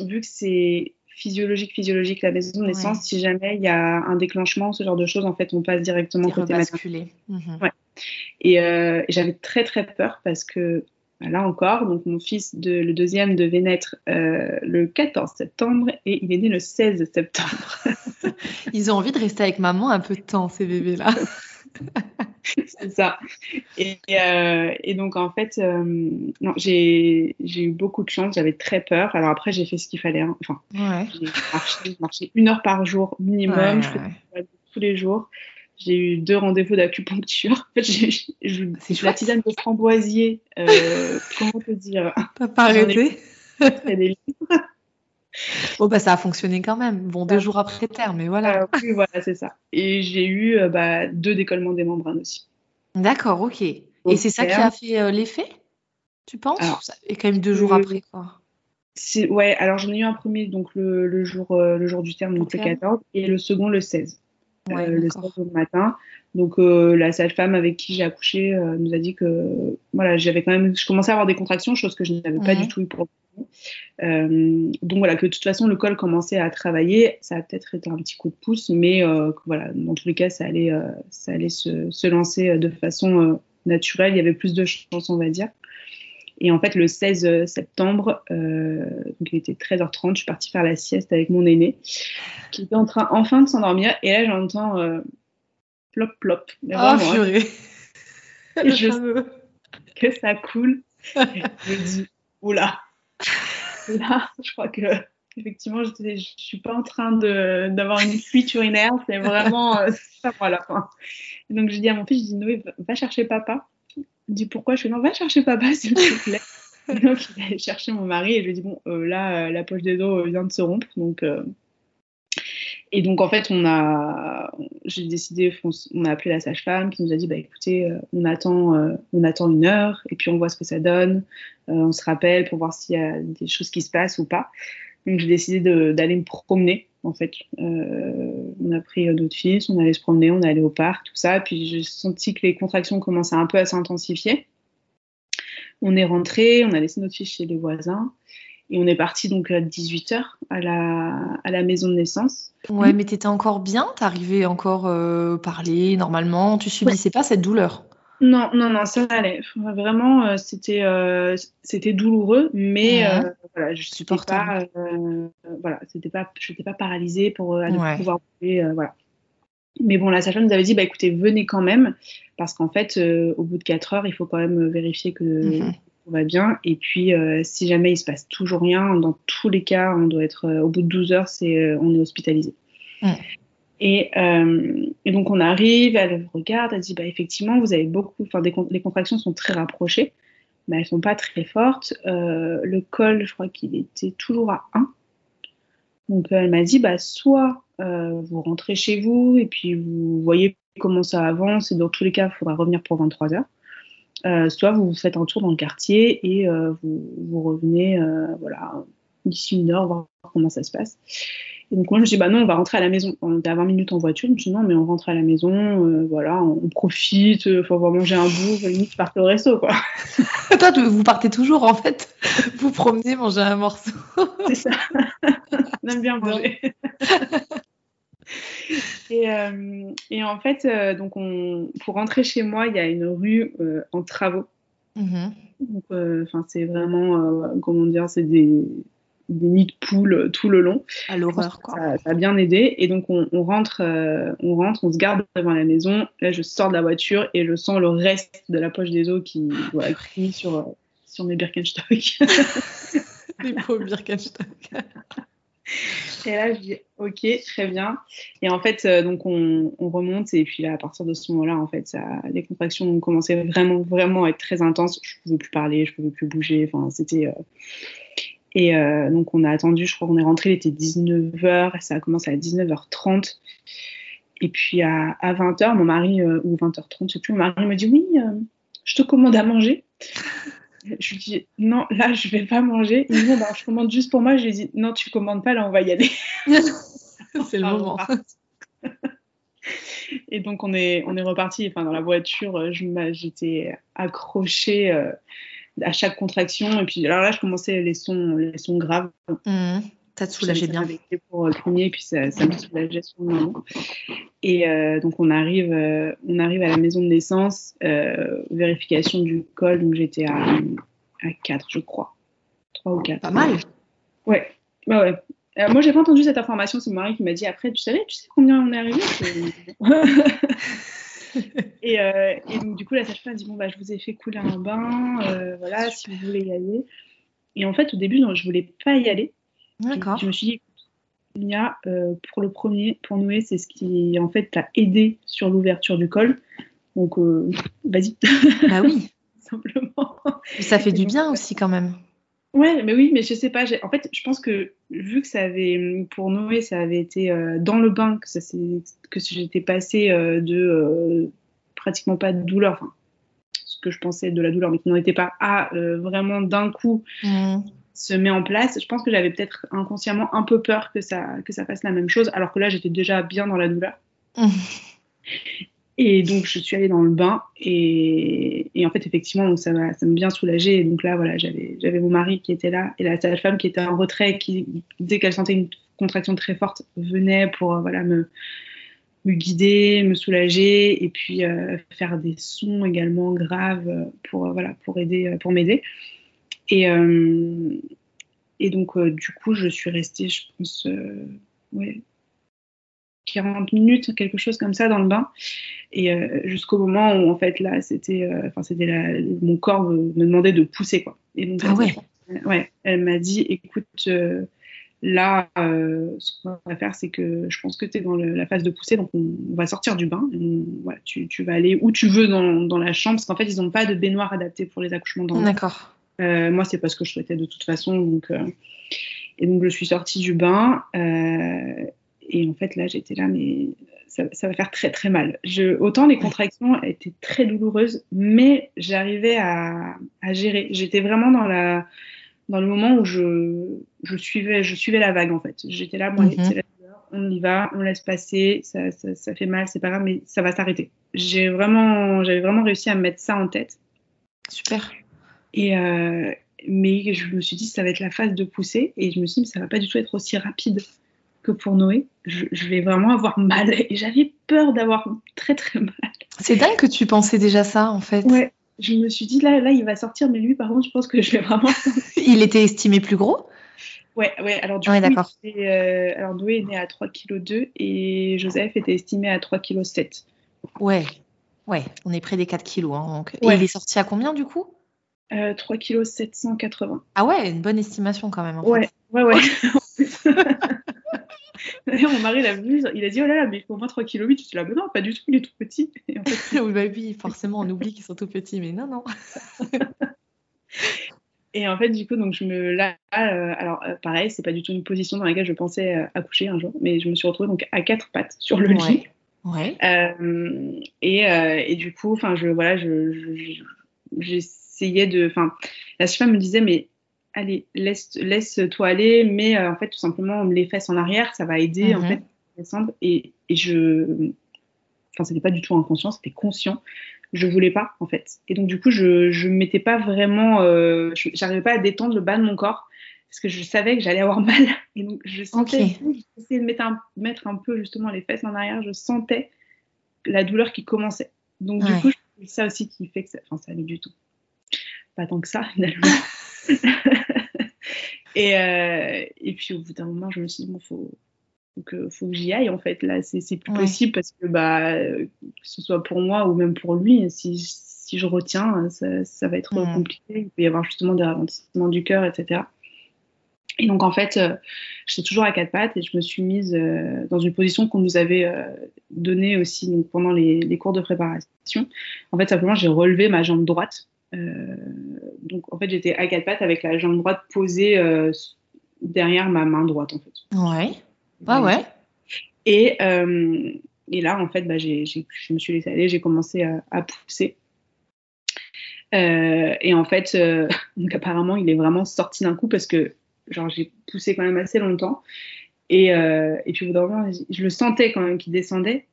vu que c'est physiologique, physiologique, la maison de naissance, si jamais il y a un déclenchement, ce genre de choses, en fait, on passe directement côté basculer. Mhm. Ouais. Et euh, j'avais très très peur parce que bah, là encore, donc mon fils, de, le deuxième, devait naître euh, le 14 septembre et il est né le 16 septembre. (laughs) Ils ont envie de rester avec maman un peu de temps, ces bébés-là. (laughs) (laughs) c'est ça. Et, euh, et, donc, en fait, euh, non, j'ai, eu beaucoup de chance, j'avais très peur. Alors après, j'ai fait ce qu'il fallait. Hein. Enfin, j'ai marché, une heure par jour minimum, je fais tous les jours. J'ai eu deux rendez-vous d'acupuncture. En (laughs) fait, j'ai, la tisane de framboisier. Euh, comment te dire? T'as pas arrêté? des livres. (laughs) Bon, bah, ça a fonctionné quand même. Bon, deux jours après terme, mais voilà. Euh, oui, voilà, c'est ça. Et j'ai eu euh, bah, deux décollements des membranes aussi. D'accord, ok. Et c'est ça qui a fait euh, l'effet, tu penses? Et quand même deux jours après, quoi. Ouais, alors j'en ai eu un premier donc le, jour, le jour du terme, donc le 14, et le second le 16. le 16 au matin. Donc la sage-femme avec qui j'ai accouché nous a dit que voilà, j'avais quand même, je commençais à avoir des contractions, chose que je n'avais pas du tout eu pour euh, donc voilà, que de toute façon le col commençait à travailler, ça a peut-être été un petit coup de pouce, mais euh, voilà, dans tous les cas, ça allait, euh, ça allait se, se, lancer de façon naturelle. Il y avait plus de chance, on va dire. Et en fait, le 16 septembre, donc il était 13h30, je suis partie faire la sieste avec mon aîné, qui était en train enfin de s'endormir. Et là, j'entends plop plop. purée. (laughs) Et je (laughs) que ça coule. Et (laughs) je me dis, oula, là, je crois que effectivement, je ne suis pas en train d'avoir une fuite urinaire, c'est vraiment euh, ça pour la fin. donc, je dis à mon fils, je dis, Noé, va chercher papa. Il dit, pourquoi? Je fais, non, va chercher papa, s'il te plaît. donc, il allait chercher mon mari et je lui dis, bon, euh, là, euh, la poche des dos vient de se rompre, donc... Et donc, en fait, on a, j'ai décidé, on a appelé la sage-femme qui nous a dit, bah, écoutez, on, attend, on attend une heure et puis on voit ce que ça donne. Euh, on se rappelle pour voir s'il y a des choses qui se passent ou pas. Donc j'ai décidé d'aller me promener en fait. Euh, on a pris d'autres fils, on allait se promener, on allait au parc, tout ça. Puis j'ai senti que les contractions commençaient un peu à s'intensifier. On est rentré, on a laissé notre fils chez les voisins. Et on est parti donc à 18h à la, à la maison de naissance. Ouais, mais t'étais encore bien? T'arrivais encore euh, parler normalement? Tu subissais pas cette douleur? Non, non, non, ça allait. Vraiment, euh, c'était, euh, c'était douloureux, mais euh, voilà, je suis pas, voilà, c'était pas, je n'étais pas paralysée pour ne pouvoir voilà. Mais bon, la sage-femme nous avait dit, bah écoutez, venez quand même, parce qu'en fait, au bout de 4 heures, il faut quand même vérifier que mhm. Tout va bien. Et puis, si jamais il se passe toujours rien, dans tous les cas, on doit être, au bout de 12 heures, c'est, on est hospitalisé. Euh, et, donc on arrive, elle regarde, elle dit bah effectivement vous avez beaucoup, enfin les contractions sont très rapprochées, mais elles sont pas très fortes. Euh, le col, je crois qu'il était toujours à 1. Donc elle m'a dit bah soit euh, vous rentrez chez vous et puis vous voyez comment ça avance et dans tous les cas il faudra revenir pour 23 heures. Soit vous faites un tour dans le quartier et vous, vous, revenez voilà d'ici une heure voir comment ça se passe. Et donc moi je me suis dit bah non on va rentrer à la maison. On était à 20 minutes en voiture, je me suis dit non mais on rentre à la maison, euh, voilà, on, profite, il faut manger un bout, limite partir au resto quoi. (laughs) Toi vous partez toujours en fait, vous promenez, manger un morceau. C'est ça, (laughs) on aime bien manger. (laughs) et, euh, et, en fait, euh, donc on, pour rentrer chez moi, il y a une rue en travaux. Donc, enfin, c'est vraiment, comment dire, c'est des, des nids de poules euh, tout le long. À l'horreur, quoi. Ça, a bien aidé. Et donc, on, rentre, euh, on rentre, on se garde devant la maison. Là, je sors de la voiture et je sens le reste de la poche des os qui voilà, crie sur, euh, sur mes Birkenstock. (laughs) Les pauvres Birkenstock. (laughs) (laughs) Et là, je dis, ok, très bien. Et en fait, donc on, remonte et puis là, à partir de ce moment-là, en fait, les contractions ont commencé vraiment, vraiment à être très intenses. Je pouvais plus parler, je pouvais plus bouger. Enfin, c'était, et euh, donc, on a attendu, je crois qu'on est rentré, il était 19h, ça a commencé à 19h30. Et puis, à, 20h, mon mari, euh, ou 20h30, je sais plus, mon mari me dit Oui, euh, je te commande à manger. Je lui dis Non, là, je vais pas manger. Il me dit bah, Je commande juste pour moi. Je lui dis Non, tu commandes pas, là, on va y aller. (laughs) C'est le moment. (laughs) Et donc, on est, on est reparti. Enfin, dans la voiture, j'étais accrochée à chaque contraction. Et puis, alors là, je commençais les sons, les sons graves. Mmh. Ça te soulageait bien. Pour le premier, puis ça, ça me soulageait sur le moment. Et euh, donc, on arrive, euh, on arrive à la maison de naissance, euh, vérification du col. Donc, j'étais à, à 4, je crois. 3 ou 4. Pas mal. Ouais. Bah ouais. moi, j'ai pas entendu cette information. C'est mon mari qui m'a dit après, tu savais, tu sais combien on est arrivé? (laughs) Euh, et, donc, du coup, la sage-femme a dit Bon, bah, je vous ai fait couler un bain, euh, voilà, si vous voulez y aller. Et en fait, au début, non, je voulais pas y aller. D'accord. Je me suis dit Mia, euh, pour le premier, pour Noé, c'est ce qui, en fait, t'a aidé sur l'ouverture du col. Donc, (laughs) vas-y. Bah oui. (laughs) Simplement. Ça fait du bien aussi, quand même. Ouais, mais oui, mais je sais pas. En fait, je pense que vu que ça avait, pour Noé, ça avait été euh, dans le bain que, ça que j'étais passée euh, de euh, pratiquement pas de douleur, enfin, ce que je pensais de la douleur, mais qui n'en était pas, à vraiment d'un coup mmh. Se met en place. Je pense que j'avais peut-être inconsciemment un peu peur que ça, que ça fasse la même chose, alors que là, j'étais déjà bien dans la douleur. Mmh. (laughs) Et donc, je suis allée dans le bain et, et en fait, effectivement, ça m'a bien soulagée. Et donc là, voilà, j'avais mon mari qui était là et la sage-femme qui était en retrait, qui, dès qu'elle sentait une contraction très forte, venait pour euh, voilà, me, me guider, me soulager et puis euh, faire des sons également graves pour, euh, voilà, pour aider, pour m'aider. Et, et donc, du coup, je suis restée, je pense, ouais, 40 minutes, quelque chose comme ça dans le bain. Et euh, jusqu'au moment où, en fait, là, c'était, euh, enfin, c'était mon corps me, demandait de pousser, quoi. Et donc, ah ouais. ouais, elle m'a dit, écoute, euh, là, ce qu'on va faire, c'est que je pense que tu es dans la phase de pousser, donc on, va sortir du bain. voilà, tu, tu, vas aller où tu veux dans, dans la chambre, parce qu'en fait, ils n'ont pas de baignoire adaptée pour les accouchements dans D'accord. Moi, c'est pas ce que je souhaitais de toute façon, donc. et donc, je suis sortie du bain. Et en fait, là, j'étais là, mais ça, va faire très très mal. Je, autant les contractions étaient très douloureuses, mais j'arrivais à, gérer. J'étais vraiment dans, la, dans le moment où je, je, suivais, je suivais la vague, en fait. J'étais là, moi, mhm. on y va, on laisse passer, ça, ça, fait mal, c'est pas grave, mais ça va s'arrêter. J'ai vraiment, j'avais vraiment réussi à mettre ça en tête. Super. Et, euh, mais je me suis dit, ça va être la phase de pousser, et je me suis dit, ça va pas du tout être aussi rapide que pour Noé, je, vais vraiment avoir mal. Et j'avais peur d'avoir très très mal. C'est dingue que tu pensais déjà ça en fait. Ouais, je me suis dit là, là il va sortir, mais lui par contre, je pense que je vais vraiment. (laughs) il était estimé plus gros? Ouais, ouais, alors du coup, euh, alors Noé est né à 3,2 kg et Joseph était estimé à 3,7 kg. Ouais, ouais, on est près des 4 kg. Hein, donc... Et il est sorti à combien du coup? Euh, 3 kg 780. Ah ouais, une bonne estimation quand même. En ouais, ouais, ouais, (laughs) ouais. D'ailleurs, mon mari l'a vu, il a dit Oh là là, mais au moins 3 kg 8. Je là, mais non, pas du tout, il est tout petit. Et en fait, (laughs) oui, bah oui, forcément, on oublie qu'ils sont tout petits, mais non, non. (laughs) Et en fait, du coup, donc je me là, euh, alors euh, pareil, c'est pas du tout une position dans laquelle je pensais euh, accoucher un jour, mais je me suis retrouvée donc à quatre pattes sur le lit. Ouais. Et, et, du coup, enfin, je voilà, je, j'essayais de, enfin, la femme me disait mais allez, laisse, laisse-toi aller, mais euh, en fait, tout simplement, les fesses en arrière, ça va aider, en mhm. fait, à descendre. Et, et je. Enfin, c'était pas du tout inconscient, c'était conscient. Je voulais pas, en fait. Et donc, du coup, je, je mettais pas vraiment. Euh, j'arrivais pas à détendre le bas de mon corps parce que je savais que j'allais avoir (laughs) mal. Et donc, je sentais. J'essayais de mettre un, mettre un peu, justement, les fesses en arrière. Je sentais la douleur qui commençait. Donc, du coup, c'est ça aussi qui fait que ça. Enfin, ça allait du tout. Pas tant que ça, (laughs) finalement. (laughs) et, euh, et puis au bout d'un moment, je me suis dit, bon, faut, faut que, faut que j'y aille en fait. Là, c'est plus possible parce que, bah, que ce soit pour moi ou même pour lui, si, si je retiens, ça, ça va être mm. compliqué. Il peut y avoir justement des ralentissements du cœur, etc. Et donc en fait, euh, j'étais toujours à quatre pattes et je me suis mise euh, dans une position qu'on nous avait euh, donnée aussi donc, pendant les, les, cours de préparation. En fait, simplement, j'ai relevé ma jambe droite donc en fait, j'étais à quatre pattes avec la jambe droite posée euh, derrière ma main droite en fait. Ouais. Ouais, ouais. Et, euh, et là, en fait, bah, j'ai, je me suis laissée aller, j'ai commencé à, pousser. et en fait, (laughs) donc apparemment, il est vraiment sorti d'un coup parce que genre j'ai poussé quand même assez longtemps. Et, et puis au bout d'un moment, je le sentais quand même qu'il descendait.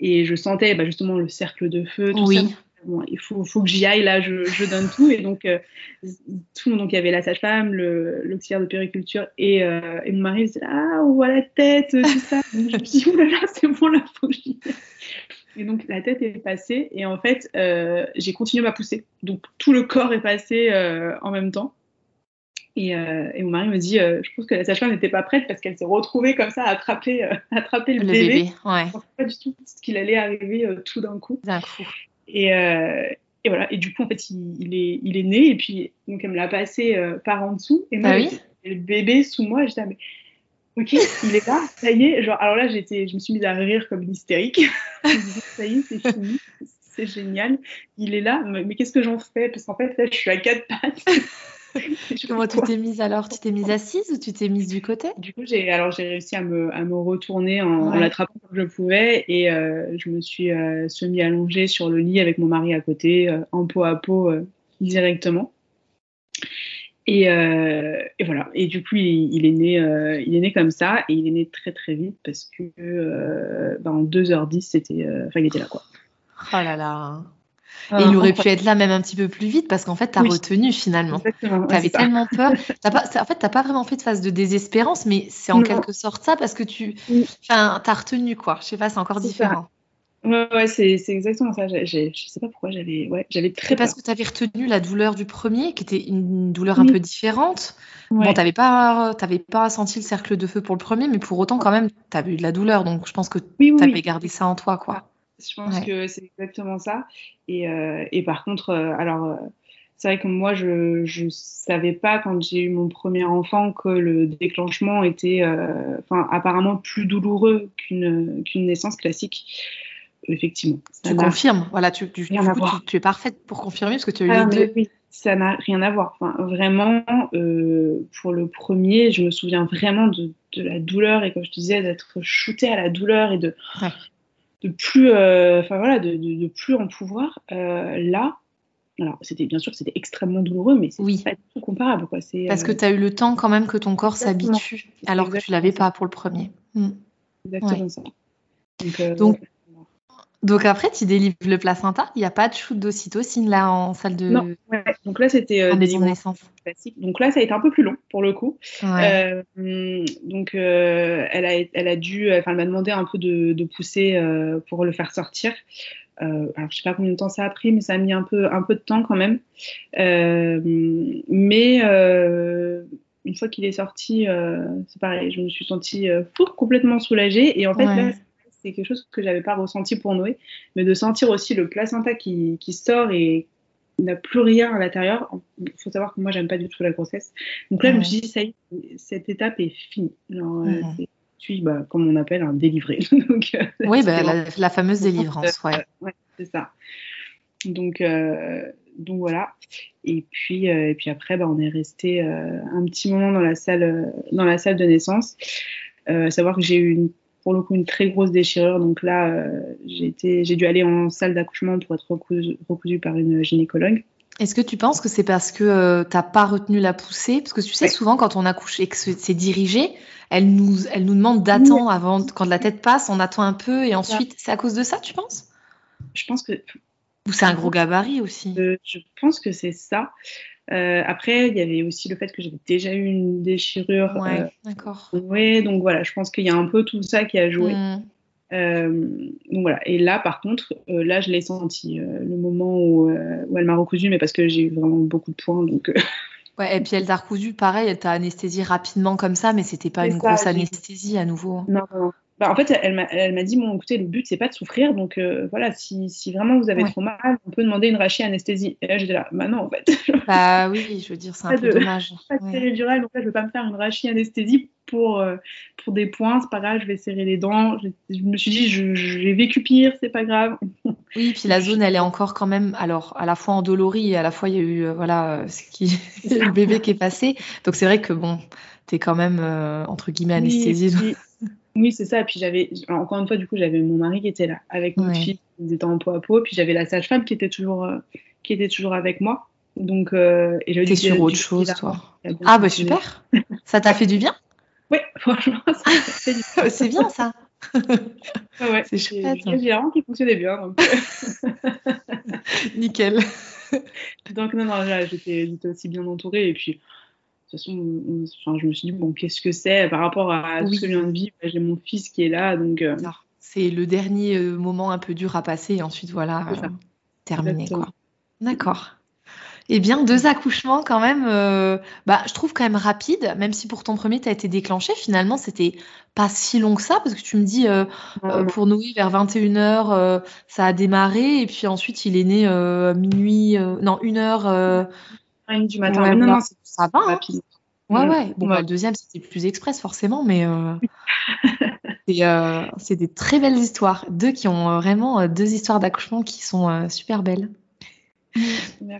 Et je sentais bah, justement le cercle de feu, tout oui bon, il faut, faut que j'y aille, là, je, je, donne tout. Et donc, euh, tout, donc il y avait la sage-femme, l'auxiliaire de périculture et, euh, et mon mari disait Ah, on voit la tête, tout ça. (laughs) Donc, je me dis Oh là là, c'est bon, là, faut que j'y aille. Et donc, la tête est passée. Et en fait, euh, j'ai continué ma poussée. Donc, tout le corps est passé en même temps. Et, et, mon mari me dit, je pense que la sage-femme n'était pas prête parce qu'elle s'est retrouvée comme ça à attraper, (laughs) attraper le, bébé. bébé ouais. pas du tout ce qu'il allait arriver tout d'un coup. D'un coup. Et, euh, et, voilà. Et du coup, en fait, il, est, il est né et puis donc elle me l'a passé euh, par en dessous. Et moi, ah le bébé sous moi, j'étais, mais ok, il est là, ça y est. Genre, alors là, j'étais, je me suis mise à rire comme une hystérique. (laughs) ça y est, c'est fini, c'est génial. Il est là, mais, qu'est-ce que j'en fais? Parce qu'en fait, là, je suis à quatre pattes. (laughs) (laughs) Comment tu t'es mise alors? Tu t'es mise assise ou tu t'es mise du côté? Du coup, j'ai alors j'ai réussi à me, à me retourner en, l'attrapant comme je pouvais et euh, je me suis euh, semi allongée sur le lit avec mon mari à côté, euh, en peau à peau directement. Et, et, voilà. Et du coup, il, est né, il est né comme ça et il est né très très vite parce que ben, en 2h10, c'était, enfin, il était là quoi. Oh là là. Et il aurait pu être là même un petit peu plus vite parce qu'en fait, tu as retenu finalement. Tu avais tellement peur. (laughs) pas, en fait, tu pas vraiment fait de phase de désespérance, mais c'est en quelque sorte ça parce que tu as retenu quoi. Je sais pas, c'est encore différent. Ouais, ouais c'est exactement ça. Je sais pas pourquoi j'avais ouais, très parce que tu avais retenu la douleur du premier, qui était une douleur un peu différente. Bon, tu n'avais pas, pas senti le cercle de feu pour le premier, mais pour autant, quand même, tu avais eu de la douleur. Donc, je pense que tu avais gardé ça en toi. quoi. Je pense que c'est exactement ça. Et, euh, et par contre, euh, alors, euh, c'est vrai que moi, je ne savais pas quand j'ai eu mon premier enfant que le déclenchement était enfin apparemment plus douloureux qu'une qu'une naissance classique. Effectivement. Tu confirmes, voilà, tu, tu, tu, es parfaite pour confirmer parce que tu as eu ah, les deux. Oui, ça n'a rien à voir. Enfin, vraiment, pour le premier, je me souviens vraiment de, de, la douleur et comme je te disais, d'être shootée à la douleur et de, de plus, euh, enfin voilà, de, de, plus en pouvoir. Euh, là, alors c'était bien sûr c'était extrêmement douloureux, mais c'est oui. pas du tout comparable. Quoi. Parce que euh, tu as eu le temps quand même que ton corps s'habitue, alors que tu l'avais pas pour le premier. Hmm. Exactement ça. Donc, donc, après, tu délivres le placenta. Il n'y a pas de shoot d'ocytocine là en salle de. Non, donc là c'était euh, naissance. Classique. Donc là, ça a été un peu plus long pour le coup. Euh, donc euh, elle, a, elle a dû, enfin, elle m'a demandé un peu de, de pousser pour le faire sortir. alors je sais pas combien de temps ça a pris, mais ça a mis un peu, un peu de temps quand même. mais une fois qu'il est sorti, c'est pareil, je me suis sentie complètement soulagée. Et en fait, là, quelque chose que j'avais pas ressenti pour Noé, mais de sentir aussi le placenta qui, qui sort et n'a plus rien à l'intérieur. Il faut savoir que moi, j'aime pas du tout la grossesse. Donc là, je me suis dit, ça y est, cette étape est finie. Genre, euh, suis, bah, comme on appelle, un délivré. (laughs) Donc, euh, oui, bah, la, fameuse délivrance, ouais. ouais c'est ça. Donc, euh, donc voilà. Et puis, et puis après, bah, on est resté un petit moment dans la salle, dans la salle de naissance. à savoir que j'ai eu une pour le coup une très grosse déchirure. Donc là, euh, j'ai dû aller en salle d'accouchement pour être recousu, par une gynécologue. Est-ce que tu penses que c'est parce que euh, tu n'as pas retenu la poussée? Parce que tu sais, souvent, quand on accouche et que c'est dirigé, elle nous, elle nous demande d'attendre avant, quand la tête passe, on attend un peu et ensuite, c'est à cause de ça, tu penses? Je pense que. Ou c'est un gros gabarit aussi? Euh, Je pense que c'est ça. Euh, après, il y avait aussi le fait que j'avais déjà eu une déchirure. Ouais, euh, d'accord. Oui, donc voilà, je pense qu'il y a un peu tout ça qui a joué. Mm. Euh, donc voilà. Et là, par contre, là, je l'ai senti le moment où, où elle m'a recousu, mais parce que j'ai eu vraiment beaucoup de points, donc. Ouais, et puis elle t'a recousu, pareil, elle t'a anesthésié rapidement comme ça, mais c'était pas une grosse anesthésie à nouveau. Non, non, bah, en fait, elle m'a dit bon, écoutez, le but c'est pas de souffrir, donc euh, voilà, si, si, vraiment vous avez trop mal, on peut demander une rachie anesthésie. Et là, j'étais là, bah non, en fait. (laughs) Bah oui, je veux dire, c'est un peu dommage. Pas de péridurale, donc là, je vais pas me faire une rachie anesthésie pour, euh, pour des points, c'est pas grave, je vais serrer les dents. Je, me suis dit, j'ai vécu pire, c'est pas grave. (laughs) Oui, puis la zone, elle est encore quand même, alors à la fois endolorie et à la fois il y a eu, euh, voilà, ce qui, (laughs) le bébé qui est passé. Donc c'est vrai que bon, t'es quand même, entre guillemets, anesthésiée. Oui, c'est ça. Puis j'avais, encore une fois, du coup, j'avais mon mari qui était là avec notre fille, ils étaient en peau à peau. Puis j'avais la sage-femme qui était toujours, euh, qui était toujours avec moi. Donc, euh, et T'es sur autre chose, toi. Ah bah super. ça t'a fait du bien? Oui, (laughs) franchement, ça fait du (laughs) bien. c'est bien ça. (laughs) ouais, c'est chouette. J'ai vraiment qui fonctionnait bien. Donc... Euh. Nickel. donc non, non, là, j'étais aussi bien entourée. Et puis, de toute façon, je me suis dit, bon, qu'est-ce que c'est par rapport à ce que je viens de vivre? J'ai mon fils qui est là, donc. Euh, c'est le dernier euh, moment un peu dur à passer, et ensuite, voilà, euh, terminé. D'accord. Eh bien, deux accouchements quand même, bah, je trouve quand même rapide, même si pour ton premier, tu as été déclenché, finalement, c'était pas si long que ça, parce que tu me dis, pour Noé, vers 21h, ça a démarré, et puis ensuite, il est né minuit, non, une heure du matin. non, non, ça va. Hein. Ouais, ouais. Bon, bah, le deuxième, c'était plus express, forcément, mais euh, (laughs) euh, c'est des très belles histoires. Deux qui ont euh, vraiment deux histoires d'accouchement qui sont super belles.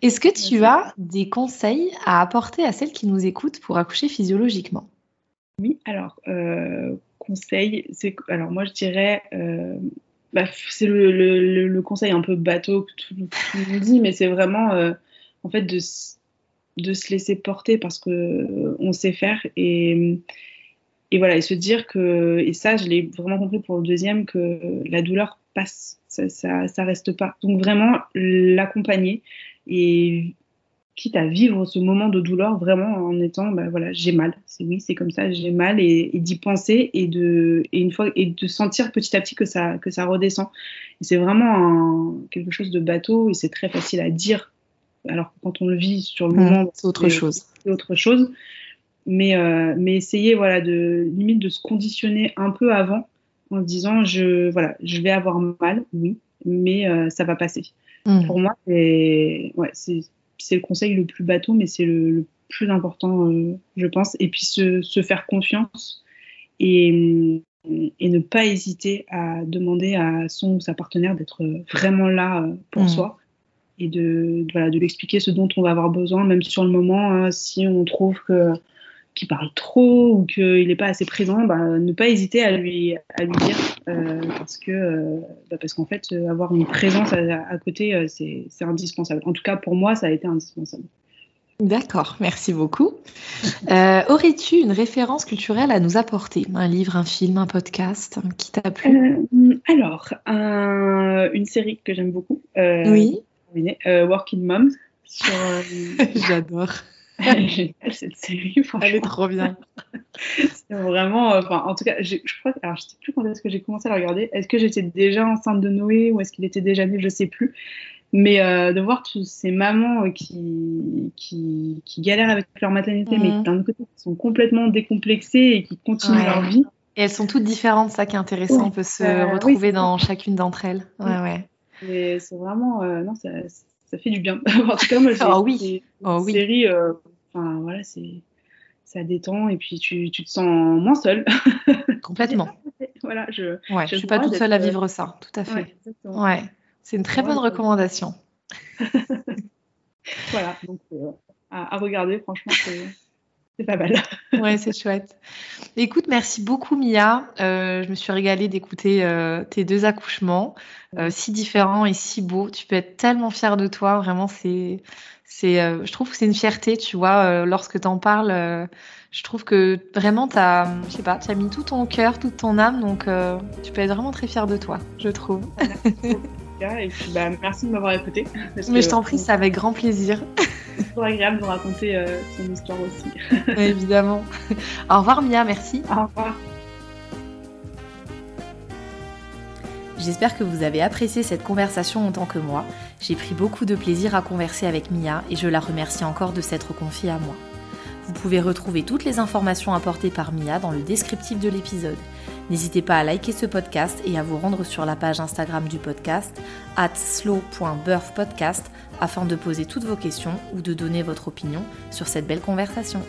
Est-ce que tu as des conseils à apporter à celles qui nous écoutent pour accoucher physiologiquement? Oui, alors, conseil, c'est alors moi je dirais, bah, c'est le, conseil un peu bateau que tout, le monde dit, mais c'est vraiment en fait de, de se laisser porter parce que on sait faire et et voilà et se dire que et ça je l'ai vraiment compris pour le deuxième que la douleur passe ça, ça, reste pas. Donc vraiment l'accompagner et quitte à vivre ce moment de douleur vraiment en étant bah voilà j'ai mal. C'est oui c'est comme ça j'ai mal et, d'y penser et de et une fois et de sentir petit à petit que ça que ça redescend. C'est vraiment quelque chose de bateau et c'est très facile à dire alors quand on le vit sur le mmh, moment c'est autre chose c'est autre chose mais euh, mais essayer voilà de limite de se conditionner un peu avant en se disant je voilà je vais avoir mal oui mais euh, ça va passer mmh. pour moi c'est ouais c'est c'est le conseil le plus bateau, mais c'est le, plus important, euh, je pense. Et puis se, se faire confiance et, et, ne pas hésiter à demander à son ou sa partenaire d'être vraiment là pour mmh. soi et de, voilà, de lui expliquer ce dont on va avoir besoin, même sur le moment, hein, si on trouve que qu'il parle trop ou qu'il n'est pas assez présent, bah, ne pas hésiter à lui, à lui dire euh, parce que euh, bah, parce qu'en fait euh, avoir une présence à, côté c'est indispensable. En tout cas pour moi ça a été indispensable. D'accord, merci beaucoup. Aurais-tu une référence culturelle à nous apporter? Un livre, un film, un podcast qui t'a plu? Alors, une série que j'aime beaucoup. oui. Working Moms. (laughs) J'adore. (laughs) géniale cette série. Elle est trop bien. (laughs) c'est vraiment, euh, enfin, en tout cas, je crois, alors je sais plus quand est-ce que j'ai commencé à la regarder. Est-ce que j'étais déjà enceinte de Noé ou est-ce qu'il était déjà né, je sais plus. Mais euh, de voir toutes ces mamans euh, qui, qui, qui, galèrent avec leur maternité, mais mhm. d'un côté, qui sont complètement décomplexées et qui continuent leur vie. Et elles sont toutes différentes, ça qui est intéressant. On peut se retrouver dans chacune d'entre elles. Ouais, ouais. Et c'est vraiment, non, ça, ça fait du bien. (laughs) en tout cas, moi, oh, oui. oh, oui. série, euh, enfin voilà, c'est ça détend et puis tu, tu te sens moins seule. (laughs) Complètement. voilà, je. Ouais, je suis pas toute seule à vivre ça, tout à fait. Ouais, c'est une très bonne recommandation. (laughs) voilà, donc euh, à, à, regarder, franchement, c'est pas mal. (laughs) ouais, c'est chouette. Écoute, merci beaucoup Mia. Euh, je me suis régalée d'écouter euh, tes deux accouchements, euh, si différents et si beaux. Tu peux être tellement fière de toi. Vraiment, c'est, c'est, je trouve que c'est une fierté, tu vois, lorsque tu en parles. je trouve que vraiment, tu as, je sais pas, tu as mis tout ton cœur, toute ton âme, donc tu peux être vraiment très fière de toi, je trouve. (laughs) Et puis, bah, merci de m'avoir écouté. Mais je t'en prie, c'est avec grand plaisir. C'est toujours agréable de raconter euh, son histoire aussi. (laughs) évidemment. Au revoir Mia, merci. Au revoir. J'espère que vous avez apprécié cette conversation autant que moi. J'ai pris beaucoup de plaisir à converser avec Mia et je la remercie encore de s'être confiée à moi. Vous pouvez retrouver toutes les informations apportées par Mia dans le descriptif de l'épisode. N'hésitez pas à liker ce podcast et à vous rendre sur la page Instagram du podcast at slow.birthpodcast afin de poser toutes vos questions ou de donner votre opinion sur cette belle conversation.